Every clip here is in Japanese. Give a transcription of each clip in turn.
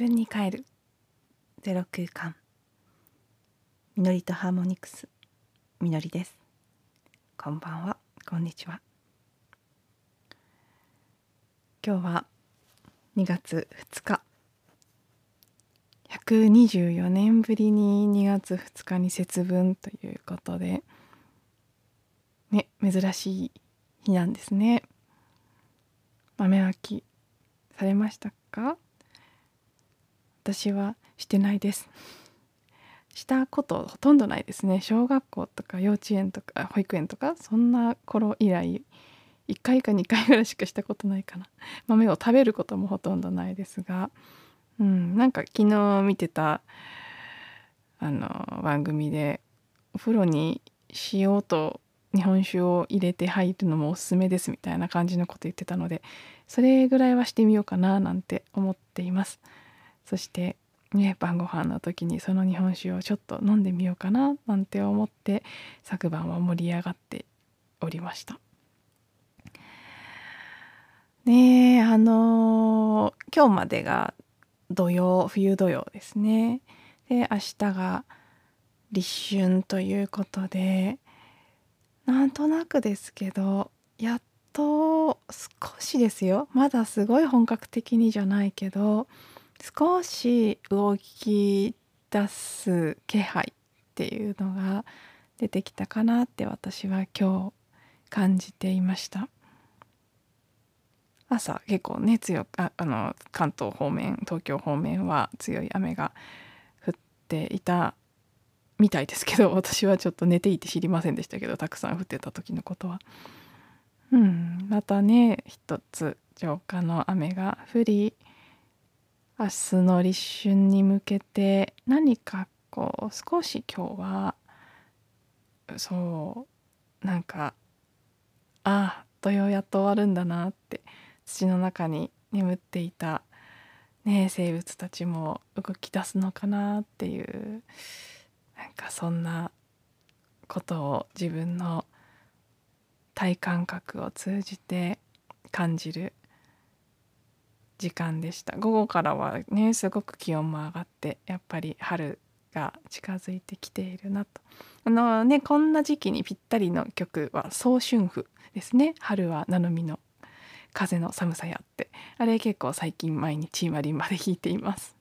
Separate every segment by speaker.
Speaker 1: 分に帰る。ゼロ空間。みのりとハーモニクス。みのりです。こんばんは。こんにちは。今日は2月2日。124年ぶりに2月2日に節分ということで。ね珍しい日なんですね。豆まきされましたか？私はしてないです。したことほとんどないですね。小学校とか幼稚園とか保育園とかそんな頃以来1回か2回ぐらいしかしたことないかな。豆を食べることもほとんどないですがうんなんか昨日見てたあの番組でお風呂に塩と日本酒を入れて入るのもおすすめですみたいな感じのこと言ってたのでそれぐらいはしてみようかななんて思っています。そしてね晩ご飯の時にその日本酒をちょっと飲んでみようかななんて思って昨晩は盛り上がっておりました。ねえあのー、今日までが土曜冬土曜ですね。で明日が立春ということでなんとなくですけどやっと少しですよ。まだすごい本格的にじゃないけど少し動き出す気配っていうのが出てきたかなって私は今日感じていました朝結構ね強くああの関東方面東京方面は強い雨が降っていたみたいですけど私はちょっと寝ていて知りませんでしたけどたくさん降ってた時のことは。うん、またね一つ浄化の雨が降り明日の立春に向けて何かこう少し今日はそうなんかああ土曜やっと終わるんだなって土の中に眠っていた、ね、生物たちも動き出すのかなっていうなんかそんなことを自分の体感覚を通じて感じる時間でした。午後からはねすごく気温も上がってやっぱり春が近づいてきているなと。あのねこんな時期にぴったりの曲は「早春風」ですね「春は七海の風の寒さや」って。あれ結構最近毎日マリンまで弾いています。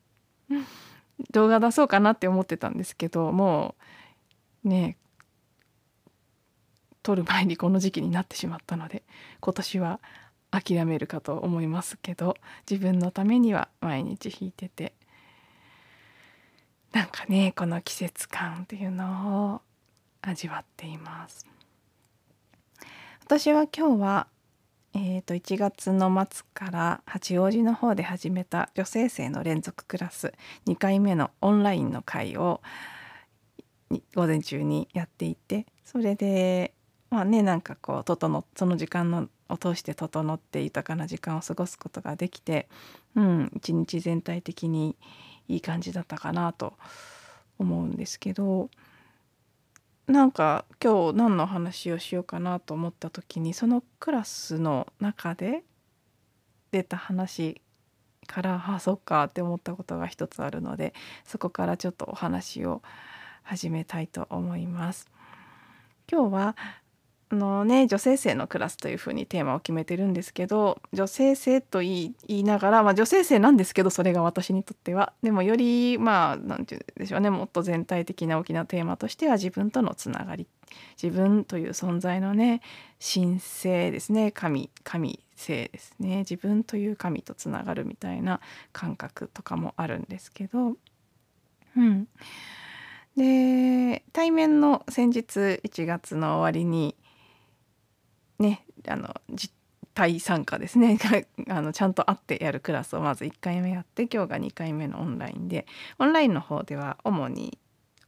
Speaker 1: 動画出そうかなって思ってたんですけどもうね撮る前にこの時期になってしまったので今年は諦めるかと思いますけど自分のためには毎日弾いててなんかねこの季節感っていうのを味わっています。私は今日はえー、と1月の末から八王子の方で始めた女性生の連続クラス2回目のオンラインの会を午前中にやっていてそれでまあねなんかこう整その時間のを通して整って豊かな時間を過ごすことができて、うん、一日全体的にいい感じだったかなと思うんですけどなんか今日何の話をしようかなと思った時にそのクラスの中で出た話からあそっかって思ったことが一つあるのでそこからちょっとお話を始めたいと思います。今日はのね女性性のクラスというふうにテーマを決めてるんですけど女性性と言い言いながら、まあ、女性性なんですけどそれが私にとっては。でもよりまあ何て言うんでしょうねもっと全体的な大きなテーマとしては自分とのつながり自分という存在のね神性ですね神神性ですね自分という神とつながるみたいな感覚とかもあるんですけど。うん。で対面の先日1月の終わりにねあの実体参加ですね。あのちゃんと会ってやるクラスをまず1回目やって今日が2回目のオンラインで。オンラインの方では主に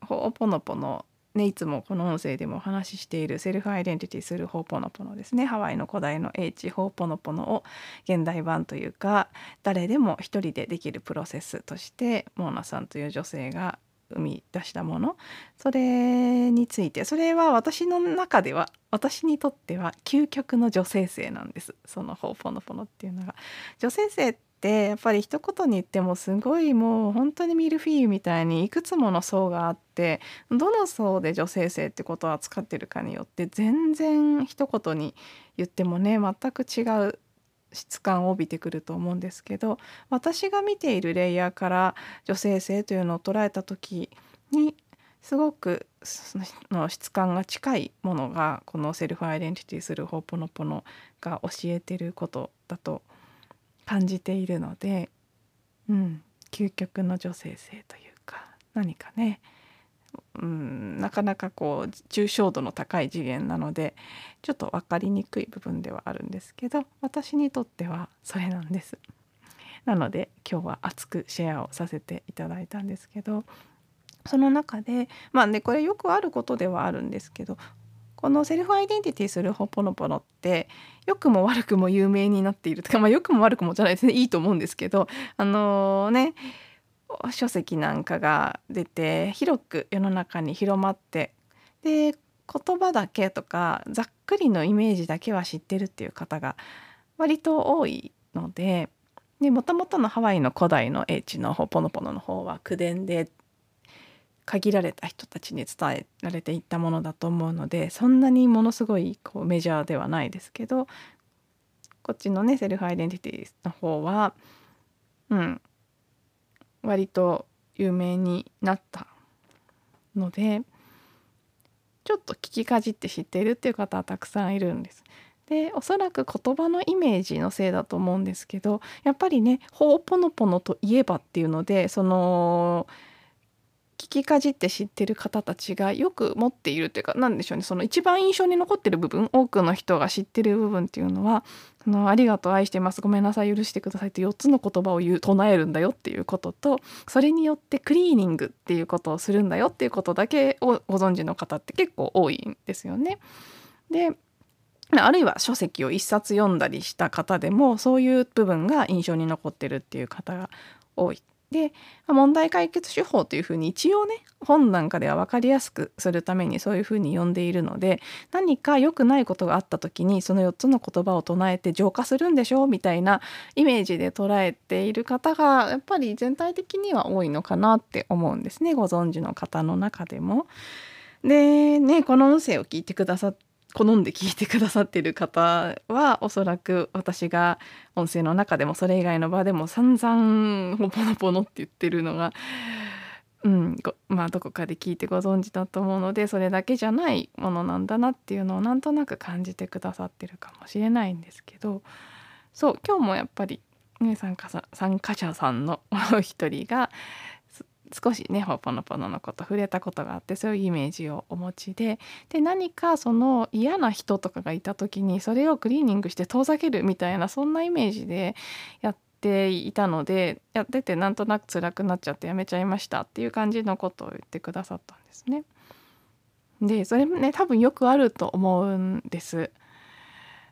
Speaker 1: ほおぽのぽのね、いつもこの音声でもお話ししているセルフアイデンティティするホーポノポノですね。ハワイの古代の英知ホーポノポノを現代版というか誰でも一人でできるプロセスとしてモーナさんという女性が生み出したもの。それについて。それは私の中では私にとっては究極の女性性なんです。その「ほぽのぽの」っていうのが。女性性ってやっぱり一言に言ってもすごいもう本当にミルフィーユみたいにいくつもの層があってどの層で女性性ってことを扱ってるかによって全然一言に言ってもね全く違う質感を帯びてくると思うんですけど私が見ているレイヤーから女性性というのを捉えた時にすごくその質感が近いものがこのセルフアイデンティティするホーポノポノが教えてることだと感じているので、うん、究極の女性性というか何かね。うん、なかなかこう抽象度の高い次元なのでちょっと分かりにくい部分ではあるんですけど私にとってはそれなんです。なので今日は熱くシェアをさせていただいたんですけどその中でまあねこれよくあることではあるんですけどこのセルフアイデンティティするホポノポノって良くも悪くも有名になっているとかまあ良くも悪くもじゃないですねいいと思うんですけどあのー、ね書籍なんかが出て広く世の中に広まってで言葉だけとかざっくりのイメージだけは知ってるっていう方が割と多いのでもともとのハワイの古代の英知の方ポノポノの方は口伝で限られた人たちに伝えられていったものだと思うのでそんなにものすごいこうメジャーではないですけどこっちのねセルフアイデンティティの方はうん割と有名になったのでちょっと聞きかじって知っているっていう方はたくさんいるんです。でおそらく言葉のイメージのせいだと思うんですけどやっぱりね「ほうぽのぽの」といえばっていうのでその聞きかじって知ってる方たちがよく持っているというか何でしょうねその一番印象に残ってる部分多くの人が知ってる部分っていうのは「あのありがとう愛してますごめんなさい許してください」って4つの言葉を言う唱えるんだよっていうこととそれによってクリーニングっていうことをするんだよっていうことだけをご存知の方って結構多いんですよね。であるいは書籍を1冊読んだりした方でもそういう部分が印象に残ってるっていう方が多いで問題解決手法というふうに一応ね本なんかでは分かりやすくするためにそういうふうに呼んでいるので何か良くないことがあった時にその4つの言葉を唱えて浄化するんでしょうみたいなイメージで捉えている方がやっぱり全体的には多いのかなって思うんですねご存知の方の中でも。でねこの音声を聞いてくださっ好んで聞いてくださってる方はおそらく私が音声の中でもそれ以外の場でも散々ほぽのぽのって言ってるのが、うん、まあどこかで聞いてご存知だと思うのでそれだけじゃないものなんだなっていうのをなんとなく感じてくださってるかもしれないんですけどそう今日もやっぱり、ね、参加参加者さんの一人が少しねほぽのぽののこと触れたことがあってそういうイメージをお持ちでで何かその嫌な人とかがいた時にそれをクリーニングして遠ざけるみたいなそんなイメージでやっていたのでやっててなんとなく辛くなっちゃってやめちゃいましたっていう感じのことを言ってくださったんですね。でそれもね多分よくあると思うんです。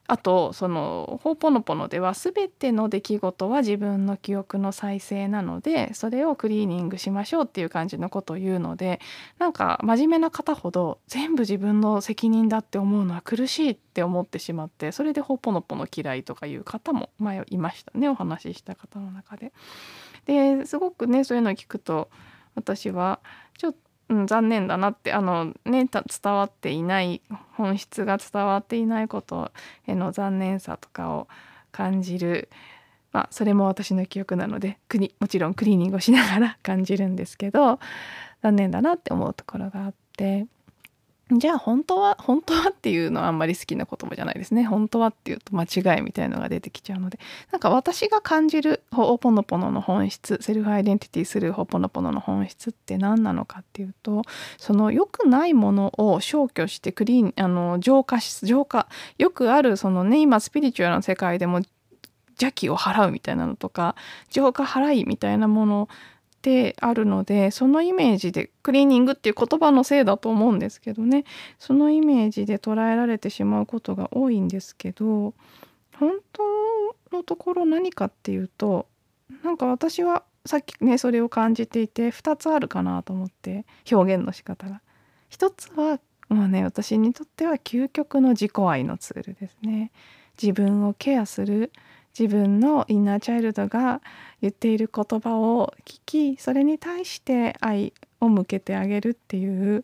Speaker 1: あとその「ほうぽのぽの」では全ての出来事は自分の記憶の再生なのでそれをクリーニングしましょうっていう感じのことを言うのでなんか真面目な方ほど全部自分の責任だって思うのは苦しいって思ってしまってそれで「ほうぽのぽの」嫌いとかいう方も前いましたねお話しした方の中で。ですごくねそういうのを聞くと私はちょっとうん、残念だなってあのね伝わっていない本質が伝わっていないことへの残念さとかを感じる、まあ、それも私の記憶なのでもちろんクリーニングをしながら感じるんですけど残念だなって思うところがあって。じゃあ本当は本当はっていうのはあんまり好きな言葉じゃないですね。本当はっていうと間違いみたいのが出てきちゃうので。なんか私が感じるホポノポノの本質。セルフアイデンティティするホポノポノの本質って何なのかっていうとその良くないものを消去してクリーンあの浄化し浄化よくあるそのね今スピリチュアルの世界でも邪気を払うみたいなのとか浄化払いみたいなものてあるのでそのイメージでクリーニングっていう言葉のせいだと思うんですけどねそのイメージで捉えられてしまうことが多いんですけど本当のところ何かっていうとなんか私はさっきねそれを感じていて2つあるかなと思って表現の仕方が。一つはもうね私にとっては究極の自己愛のツールですね。自分をケアする自分のインナーチャイルドが言っている言葉を聞きそれに対して愛を向けてあげるっていう。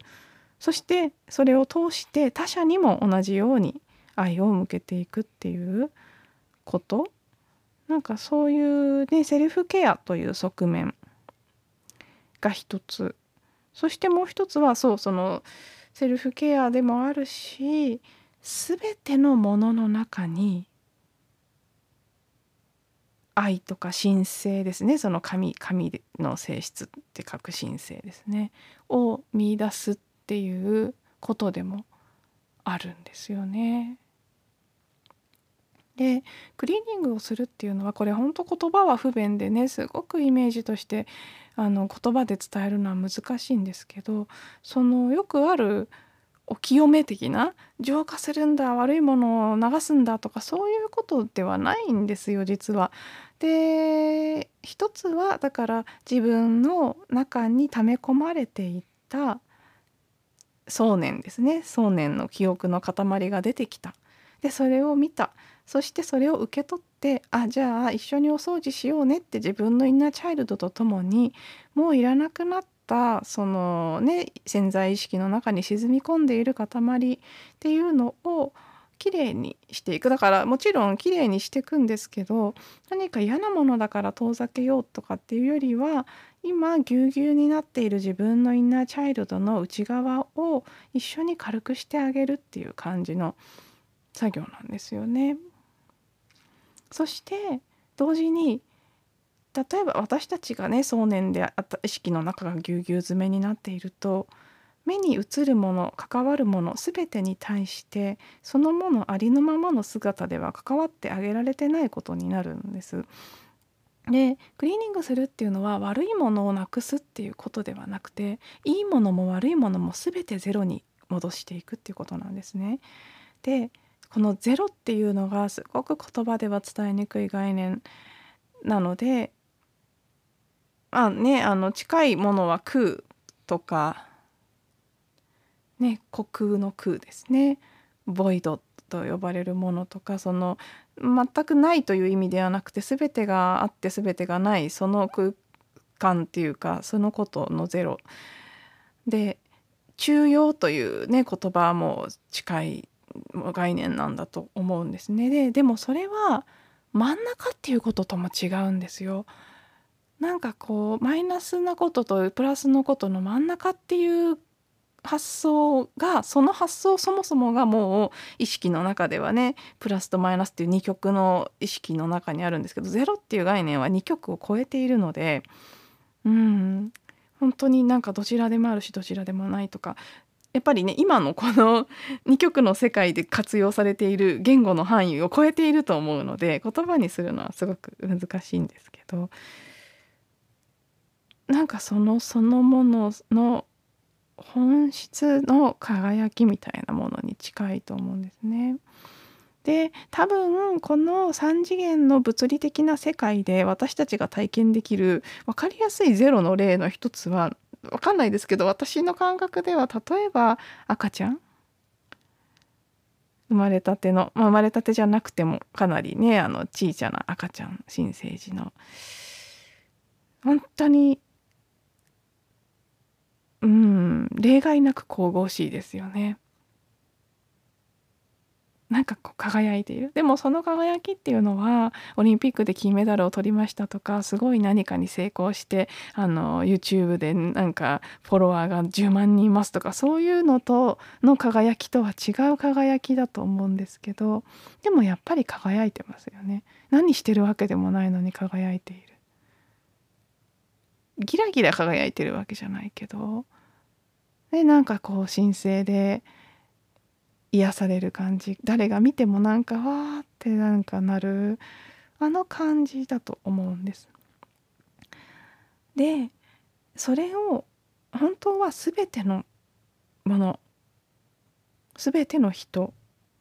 Speaker 1: そしてそれを通して他者にも同じように愛を向けていくっていうこと。なんかそういうねセルフケアという側面が一つ。そしてもう一つはそうそのセルフケアでもあるし全てのものの中に愛とか神聖ですねその神神の性質って書く神聖ですねを見出すっていうことでもあるんですよね。でクリーニングをするっていうのはこれ本当言葉は不便でねすごくイメージとしてあの言葉で伝えるのは難しいんですけどそのよくあるお清め的な浄化するんだ悪いものを流すんだとかそういうことではないんですよ実は。で一つはだから自分の中に溜め込まれていた想念ですね。想念の記憶の塊が出てきた。でそれを見た。そしてそれを受け取ってあじゃあ一緒にお掃除しようねって自分のインナーチャイルドと共にもういらなくなったそのね潜在意識の中に沈み込んでいる塊っていうのをきれいにしていくだからもちろんきれいにしていくんですけど何か嫌なものだから遠ざけようとかっていうよりは今ぎゅうぎゅうになっている自分のインナーチャイルドの内側を一緒に軽くしてあげるっていう感じの作業なんですよね。そして同時に例えば私たちがね想念であった意識の中がぎゅうぎゅう詰めになっていると目に映るもの関わるもの全てに対してそのものありのままの姿では関わってあげられてないことになるんです。でクリーニングするっていうのは悪いものをなくすっていうことではなくていいものも悪いものも全てゼロに戻していくっていうことなんですね。でこのゼロっていうのがすごく言葉では伝えにくい概念なのでまあねあの近いものは空とかね虚空の空ですねボイドと呼ばれるものとかその全くないという意味ではなくて全てがあって全てがないその空間っていうかそのことのゼロで中庸というね言葉も近い概念なんだと思うんですね。ででもそれは真ん中っていうこととも違うんですよ。なんかこうマイナスなこととプラスのことの真ん中っていう発想がその発想そもそもがもう意識の中ではねプラスとマイナスっていう2極の意識の中にあるんですけどゼロっていう概念は2極を超えているのでうん本当になんかどちらでもあるしどちらでもないとかやっぱりね今のこの 2曲の世界で活用されている言語の範囲を超えていると思うので言葉にするのはすごく難しいんですけどなんかそのそのものの本質の輝きみたいなものに近いと思うんですね。で多分この3次元の物理的な世界で私たちが体験できる分かりやすいゼロの例の一つはわかんないですけど私の感覚では例えば赤ちゃん？生まれたての、まあ、生まれたてじゃなくてもかなりねあの小さな赤ちゃん新生児の本当にうん例外なく神々しいですよね。なんかこう輝いている。でもその輝きっていうのはオリンピックで金メダルを取りましたとかすごい何かに成功してあの YouTube でなんかフォロワーが10万人いますとかそういうのとの輝きとは違う輝きだと思うんですけどでもやっぱり輝いてますよね。何してるわけでもないのに輝いている。ギラギラ輝いてるわけじゃないけどでなんかこう神聖で癒される感じ誰が見てもなんかわーってなんかなるあの感じだと思うんです。でそれを本当は全てのもの全ての人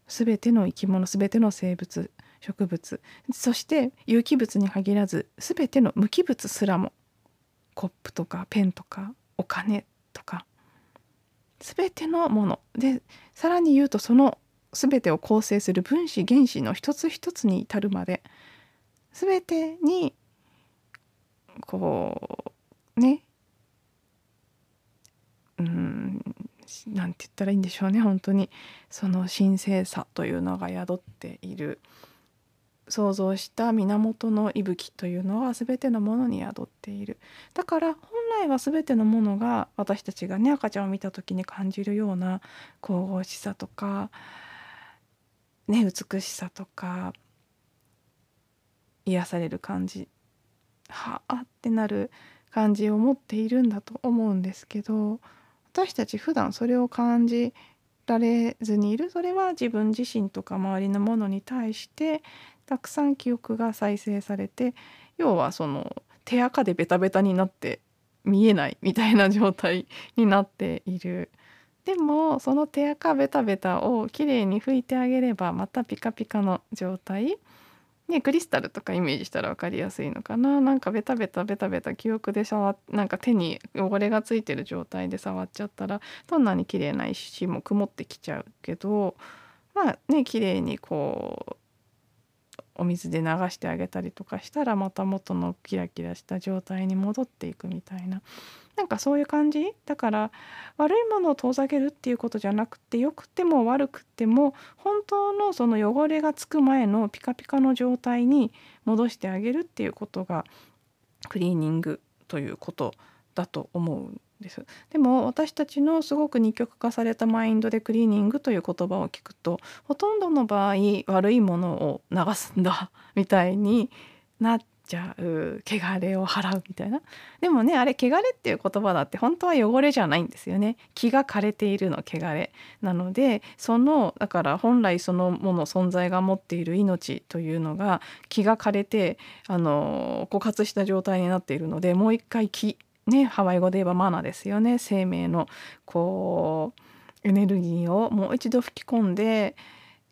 Speaker 1: 全ての生き物全ての生物植物そして有機物に限らず全ての無機物すらもコップとかペンとかお金とか全てのもの。でさらに言うとその全てを構成する分子原子の一つ一つに至るまで全てにこうねうんなんて言ったらいいんでしょうね本当に。その神聖さというのが宿っている。想像した源の息吹というのは全てのものに宿っている。だから本来は全てのものが私たちがね赤ちゃんを見た時に感じるような神々しさとか、ね、美しさとか癒される感じはあってなる感じを持っているんだと思うんですけど私たち普段それを感じられずにいる。それは自分自身とか周りのものに対してたくさん記憶が再生されて要はその手垢でベタベタになって見えないみたいな状態になっている。でもその手垢ベタベタをきれいに拭いてあげればまたピカピカの状態ね、クリスタルとかイメージしたら分かりやすいのかななんかベタベタベタベタ記憶で触なんか手に汚れがついてる状態で触っちゃったらどんなに綺麗な石も曇ってきちゃうけどまあね綺麗にこうお水で流してあげたりとかしたらまた元のキラキラした状態に戻っていくみたいな。なんかそういう感じ？だから悪いものを遠ざけるっていうことじゃなくてよくても悪くても本当のその汚れがつく前のピカピカの状態に戻してあげるっていうことがクリーニングということだと思うんです。でも私たちのすごく二極化されたマインドでクリーニングという言葉を聞くとほとんどの場合悪いものを流すんだみたいになっちゃう汚れを払うみたいなでもねあれ汚れっていう言葉だって本当は汚れじゃないんですよね気が枯れているの汚れなのでそのだから本来そのもの存在が持っている命というのが気が枯れてあの枯渇した状態になっているのでもう一回気ねハワイ語で言えばマナですよね。生命のこうエネルギーをもう一度吹き込んで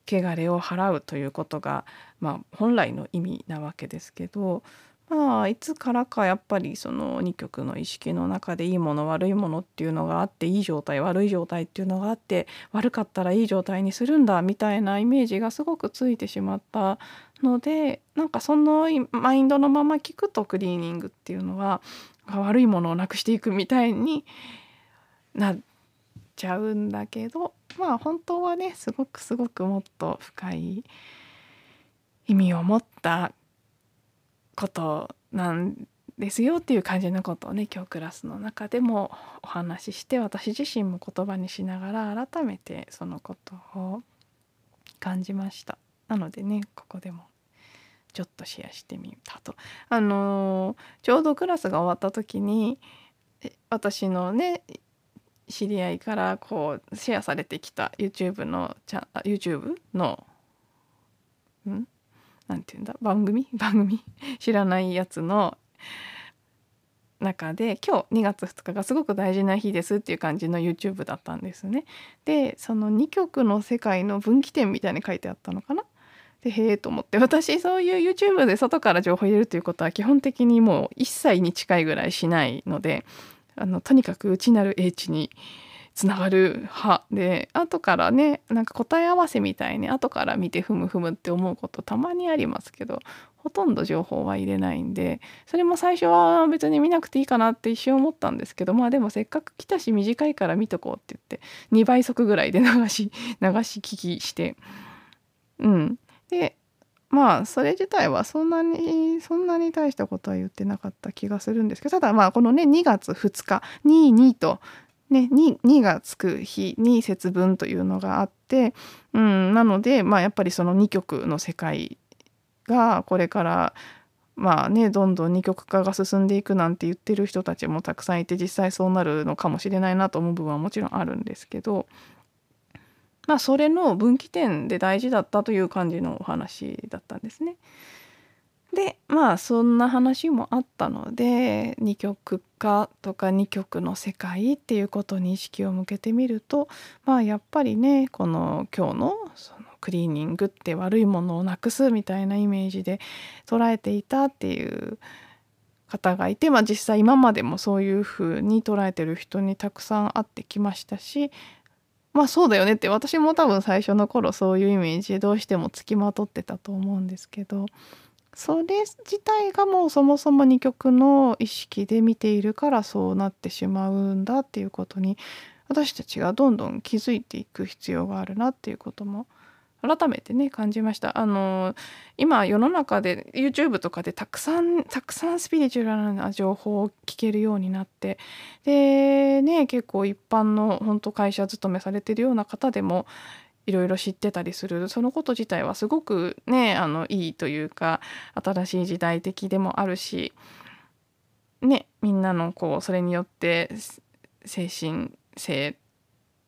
Speaker 1: 汚れを払うということが、まあ、本来の意味なわけですけど、まあ、いつからかやっぱりその2曲の意識の中でいいもの悪いものっていうのがあっていい状態悪い状態っていうのがあって悪かったらいい状態にするんだみたいなイメージがすごくついてしまったのでなんかそのマインドのまま聞くとクリーニングっていうのは悪いものをなくしていくみたいになっちゃうんだけどまあ本当はねすごくすごくもっと深い意味を持ったことなんですよっていう感じのことをね今日クラスの中でもお話しして私自身も言葉にしながら改めてそのことを感じました。なのでねここでもちょっとシェアしてみたとあのー、ちょうどクラスが終わった時に私のね知り合いからこうシェアされてきた YouTube のチャ YouTube のん？なんて言うんだ？番組？番組？知らないやつの中で今日2月2日がすごく大事な日ですっていう感じの YouTube だったんですね。でその2曲の世界の分岐点みたいに書いてあったのかな？でへえと思って。私そういう YouTube で外から情報を入れるということは基本的にもう一切に近いぐらいしないのであのとにかく内なる英知につながる派で後からねなんか答え合わせみたいに後から見てふむふむって思うことたまにありますけどほとんど情報は入れないんでそれも最初は別に見なくていいかなって一瞬思ったんですけどまあでもせっかく来たし短いから見とこうって言って2倍速ぐらいで流し流し聞きしてうん。でまあそれ自体はそんなにそんなに大したことは言ってなかった気がするんですけどただまあこのね2月2日22とね 2, 2がつく日に節分というのがあって、うん、なのでまあやっぱりその2曲の世界がこれからまあねどんどん二極化が進んでいくなんて言ってる人たちもたくさんいて実際そうなるのかもしれないなと思う部分はもちろんあるんですけどまあそれの分岐点で大事だったという感じのお話だったんですね。でまあそんな話もあったので二極化とか二極の世界っていうことに意識を向けてみるとまあやっぱりねこの今日のそのクリーニングって悪いものをなくすみたいなイメージで捉えていたっていう方がいて、まあ、実際今までもそういう風に捉えてる人にたくさん会ってきましたしまあそうだよねって私も多分最初の頃そういうイメージどうしてもつきまとってたと思うんですけどそれ自体がもうそもそも2曲の意識で見ているからそうなってしまうんだっていうことに私たちがどんどん気づいていく必要があるなっていうことも改めてね感じました。あの今世の中で YouTube とかでたくさんたくさんスピリチュアルな情報を聞けるようになってでね結構一般の本当会社勤めされてるような方でもいろいろ知ってたりする。そのこと自体はすごくねあのいいというか新しい時代的でもあるしねみんなのこうそれによって精神性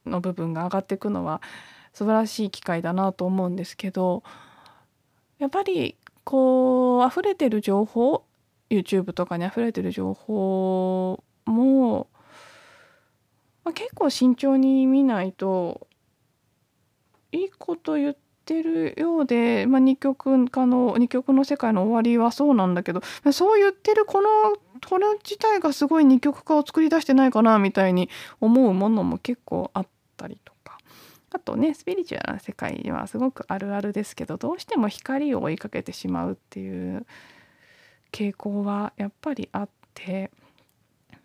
Speaker 1: の部分が上がっていくのは素晴らしい機会だなと思うんですけどやっぱりこう溢れてる情報 YouTube とかに溢れてる情報も、まあ、結構慎重に見ないといいこと言ってるようで、まあ、二極化の二極の世界の終わりはそうなんだけどそう言ってるこのこれ自体がすごい二極化を作り出してないかなみたいに思うものも結構あったりとあとねスピリチュアルな世界にはすごくあるあるですけどどうしても光を追いかけてしまうっていう傾向はやっぱりあって、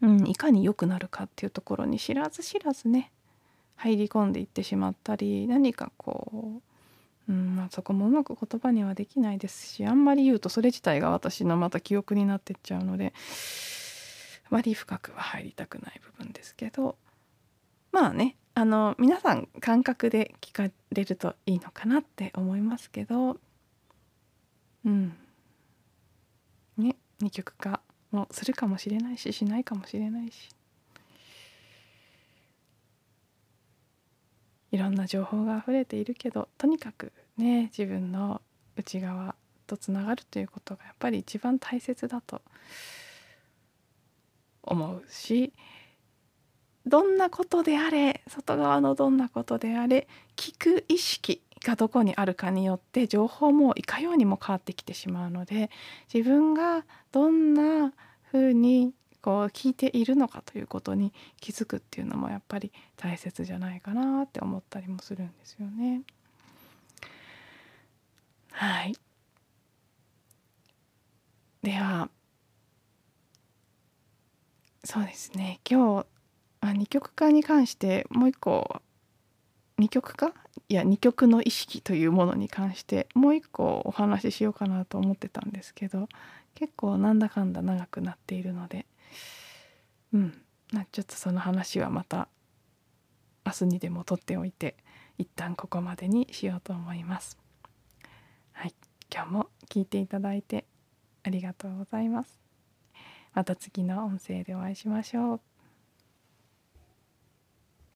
Speaker 1: うん、いかに良くなるかっていうところに知らず知らずね入り込んでいってしまったり何かこう、うんまあ、そこもうまく言葉にはできないですしあんまり言うとそれ自体が私のまた記憶になってっちゃうのであまり深くは入りたくない部分ですけどまあねあの皆さん感覚で聞かれるといいのかなって思いますけど。うん。ね二極化もするかもしれないししないかもしれないし。いろんな情報が溢れているけどとにかくね自分の内側とつながるということがやっぱり一番大切だと思うしどんなことであれ外側のどんなことであれ聞く意識がどこにあるかによって情報もいかようにも変わってきてしまうので自分がどんな風にこう聞いているのかということに気づくっていうのもやっぱり大切じゃないかなって思ったりもするんですよね。はいではそうですね今日あ二極化に関してもう一個二極化？いや二極の意識というものに関してもう一個お話ししようかなと思ってたんですけど結構なんだかんだ長くなっているのでうんちょっとその話はまた明日にでも取っておいて一旦ここまでにしようと思います。はい、今日も聞いていただいてありがとうございます。また次の音声でお会いしましょう。